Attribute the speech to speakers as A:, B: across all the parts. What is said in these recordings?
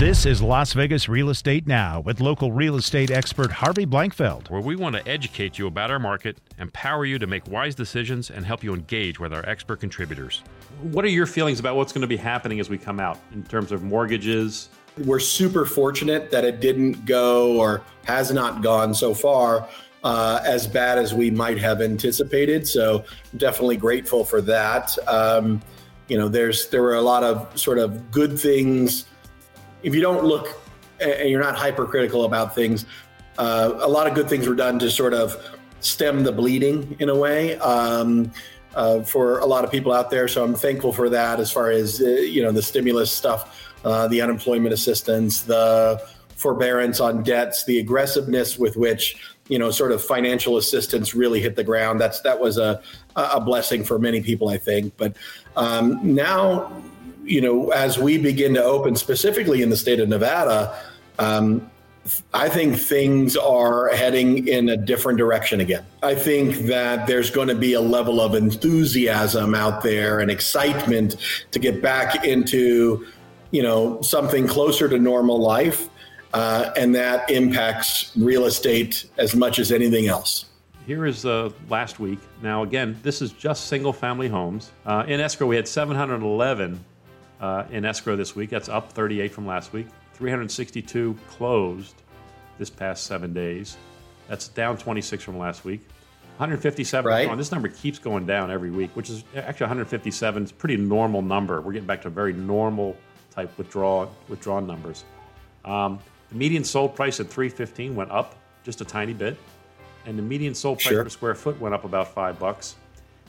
A: This is Las Vegas Real Estate Now with local real estate expert Harvey Blankfeld.
B: where we want to educate you about our market, empower you to make wise decisions, and help you engage with our expert contributors. What are your feelings about what's going to be happening as we come out in terms of mortgages?
C: We're super fortunate that it didn't go or has not gone so far uh, as bad as we might have anticipated. So definitely grateful for that. Um, you know, there's there were a lot of sort of good things. If you don't look and you're not hypercritical about things, uh, a lot of good things were done to sort of stem the bleeding in a way. Um, uh, for a lot of people out there, so I'm thankful for that. As far as uh, you know, the stimulus stuff, uh, the unemployment assistance, the forbearance on debts, the aggressiveness with which you know sort of financial assistance really hit the ground. That's that was a a blessing for many people, I think. But um, now, you know, as we begin to open, specifically in the state of Nevada. Um, I think things are heading in a different direction again. I think that there's going to be a level of enthusiasm out there and excitement to get back into, you know, something closer to normal life. Uh, and that impacts real estate as much as anything else.
B: Here is uh, last week. Now, again, this is just single family homes. Uh, in escrow, we had 711 uh, in escrow this week. That's up 38 from last week. 362 closed this past seven days. That's down 26 from last week. 157.
C: Right.
B: on. This number keeps going down every week, which is actually 157 is a pretty normal number. We're getting back to a very normal type withdraw withdrawn numbers. Um, the median sold price at 315 went up just a tiny bit, and the median sold price
C: Sure.
B: per square foot went up about five bucks.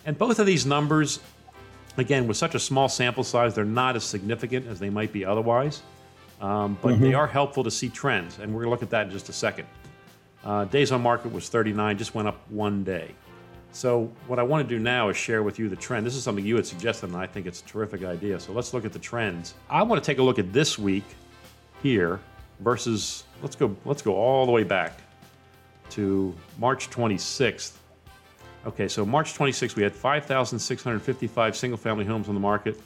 B: And both of these numbers, again, with such a small sample size, they're not as significant as they might be otherwise. Um, but they are helpful to see trends, and we're going to look at that in just a second. Uh, days on market was 39, just went up one day. So what I want to do now is share with you the trend. This is something you had suggested, and I think it's a terrific idea. So let's look at the trends. I want to take a look at this week here versus let's go let's go all the way back to March 26th. Okay, so March 26th we had 5,655 single-family homes on the market.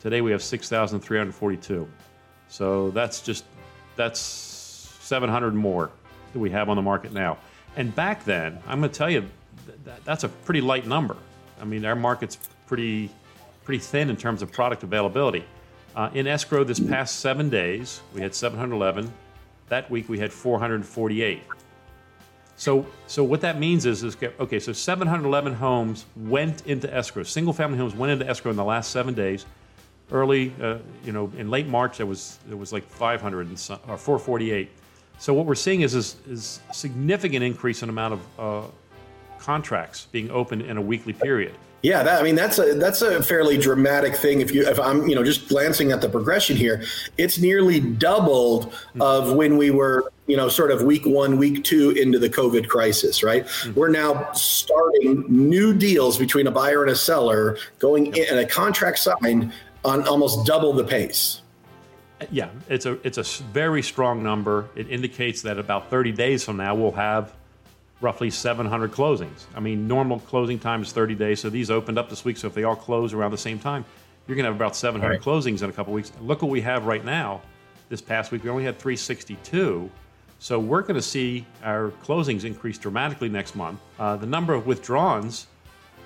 B: Today we have 6,342. So that's just that's 700 more that we have on the market now. And back then, I'm going to tell you that, that's a pretty light number. I mean, our market's pretty pretty thin in terms of product availability. Uh, in escrow this past seven days, we had 711. That week we had 448. So, so what that means is, is okay. So 711 homes went into escrow. Single-family homes went into escrow in the last seven days. Early, uh, you know, in late March, there was there was like 500 and some, or 448. So what we're seeing is is, is a significant increase in amount of uh, contracts being opened in a weekly period.
C: Yeah, that, I mean that's a that's a fairly dramatic thing. If you if I'm you know just glancing at the progression here, it's nearly doubled of when we were you know sort of week one, week two into the COVID crisis. Right, mm-hmm. we're now starting new deals between a buyer and a seller, going in and a contract signed on almost double the pace.
B: Yeah, it's a it's a very strong number. It indicates that about 30 days from now we'll have roughly 700 closings. I mean, normal closing time is 30 days, so these opened up this week. So if they all close around the same time, you're going to have about 700
C: Right.
B: closings in a couple weeks. Look what we have right now. This past week we only had 362. So we're going to see our closings increase dramatically next month. Uh, the number of withdrawns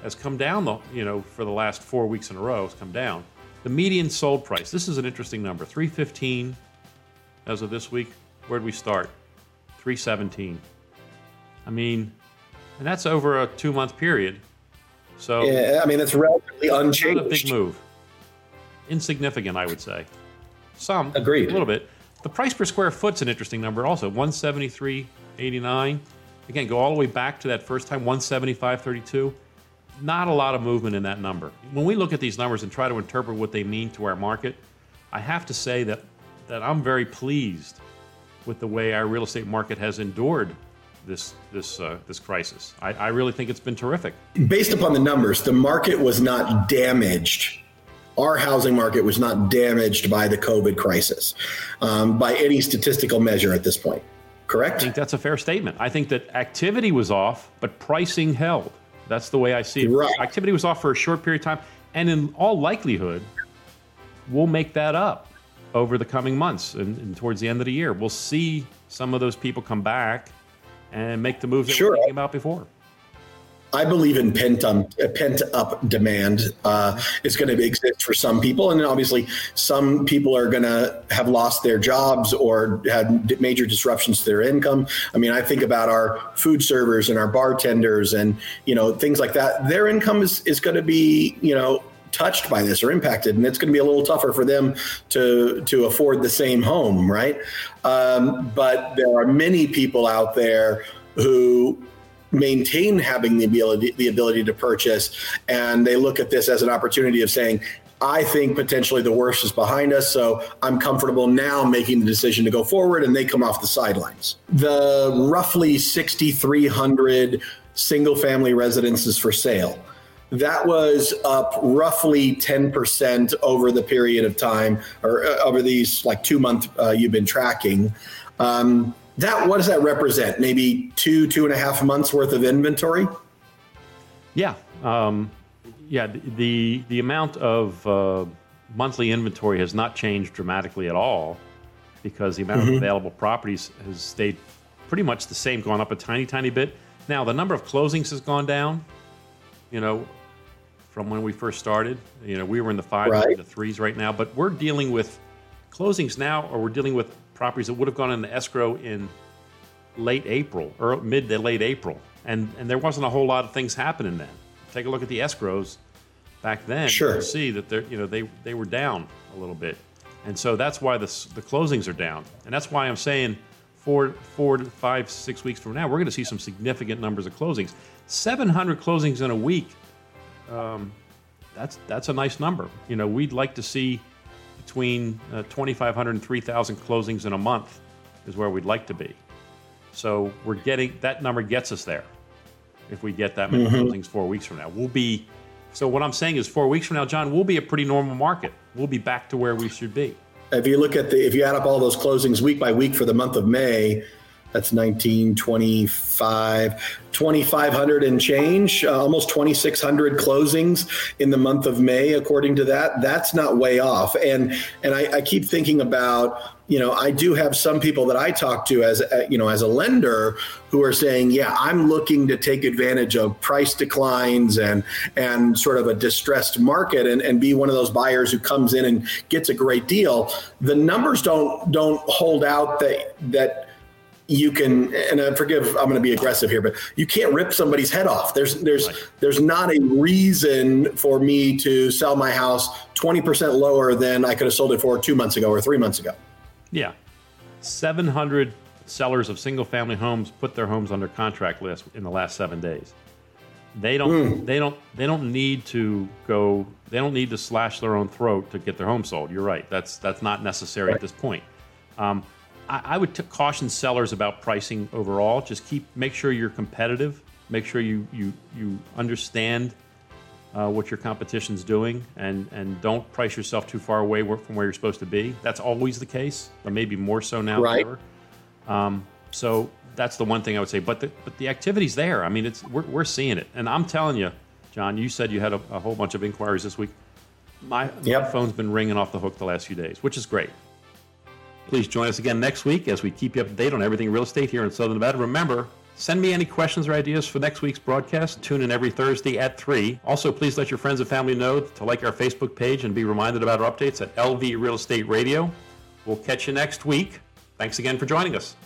B: has come down, the, you know, for the last four weeks in a row, has come down. The median sold price, this is an interesting number, 315 as of this week. Where'd we start? 317. I mean, and that's over a two month period. So
C: Yeah, I mean it's relatively
B: not
C: unchanged.
B: a big move. Insignificant, I would say. Some,
C: Agreed.
B: a little bit. The price per square foot's an interesting number also. 173.89. Again, go all the way back to that first time, 175.32. Not a lot of movement in that number. When we look at these numbers and try to interpret what they mean to our market, I have to say that that I'm very pleased with the way our real estate market has endured this this uh, this crisis. I, I really think it's been terrific.
C: based upon the numbers, the market was not damaged. Our housing market was not damaged by the COVID crisis um, by any statistical measure at this point. Correct?
B: I think that's a fair statement. I think that activity was off, but pricing held. That's the way I see it.
C: Right.
B: Activity was off for a short period of time, and in all likelihood, we'll make that up over the coming months and, and, towards the end of the year. We'll see some of those people come back and make the moves that sure. we were thinking about before.
C: I believe in pent up, pent up demand uh, is going to exist for some people, and obviously some people are going to have lost their jobs or had major disruptions to their income. I mean, I think about our food servers and our bartenders, and you know things like that. Their income is is going to be you know touched by this or impacted, and it's going to be a little tougher for them to to afford the same home, right? Um, but there are many people out there who maintain having the ability the ability to purchase and they look at this as an opportunity of saying I think potentially the worst is behind us, so I'm comfortable now making the decision to go forward, and they come off the sidelines. The roughly 6,300 single family residences for sale. That was up roughly 10% over the period of time, or uh, over these like two month uh, you've been tracking. Um, that what does that represent? Maybe two, two and a half months worth of inventory.
B: Yeah, um, yeah. The the amount of uh, monthly inventory has not changed dramatically at all because the amount mm-hmm. of available properties has stayed pretty much the same, gone up a tiny, tiny bit. Now the number of closings has gone down. You know, from when we first started. You know, we were in the five right. the threes right now, but we're dealing with closings now, or we're dealing with properties that would have gone into escrow in late April or mid to late April, and and there wasn't a whole lot of things happening then. Take a look at the escrows back then.
C: Sure.
B: You see that they're you know they they were down a little bit, and so that's why the the closings are down, and that's why I'm saying four four to five six weeks from now we're going to see some significant numbers of closings. 700 closings in a week. Um, that's that's a nice number. You know, we'd like to see between uh, 2,500 and 3,000 closings in a month is where we'd like to be. So we're getting that number gets us there. If we get that many mm-hmm. closings four weeks from now, we'll be. So what I'm saying is, four weeks from now, John, we'll be a pretty normal market. We'll be back to where we should be.
C: If you look at the, if you add up all those closings week by week for the month of May, that's 19, 25, 2,500 and change, uh, almost 2,600 closings in the month of May, according to that. That's not way off. And and I, I keep thinking about, you know, I do have some people that I talk to as uh, you know as a lender who are saying, yeah, I'm looking to take advantage of price declines and and sort of a distressed market and, and be one of those buyers who comes in and gets a great deal. The numbers don't don't hold out that that you can and I forgive I'm going to be aggressive here but you can't rip somebody's head off. There's there's right. there's not a reason for me to sell my house 20% lower than I could have sold it for 2 months ago or 3 months ago.
B: Yeah. 700 sellers of single family homes put their homes under contract list in the last 7 days. They don't mm. they don't they don't need to go they don't need to slash their own throat to get their home sold. You're right. That's that's not necessary right. at this point. Um, I, I would t- caution sellers about pricing overall. Just keep make sure you're competitive. Make sure you you you understand uh, what your competition's doing, and and don't price yourself too far away from where you're supposed to be. That's always the case, but maybe more so now right. than ever. Um, so that's the one thing I would say. But the but the activity's there. I mean, it's we're we're seeing it, and I'm telling you, John. You said you had a, a whole bunch of inquiries this week. My, yep. my phone's been ringing off the hook the last few days, which is great. Please join us again next week as we keep you up to date on everything real estate here in Southern Nevada. Remember, Send me any questions or ideas for next week's broadcast. Tune in every Thursday at 3. Also, please let your friends and family know to like our Facebook page and be reminded about our updates at LV Real Estate Radio. We'll catch you next week. Thanks again for joining us.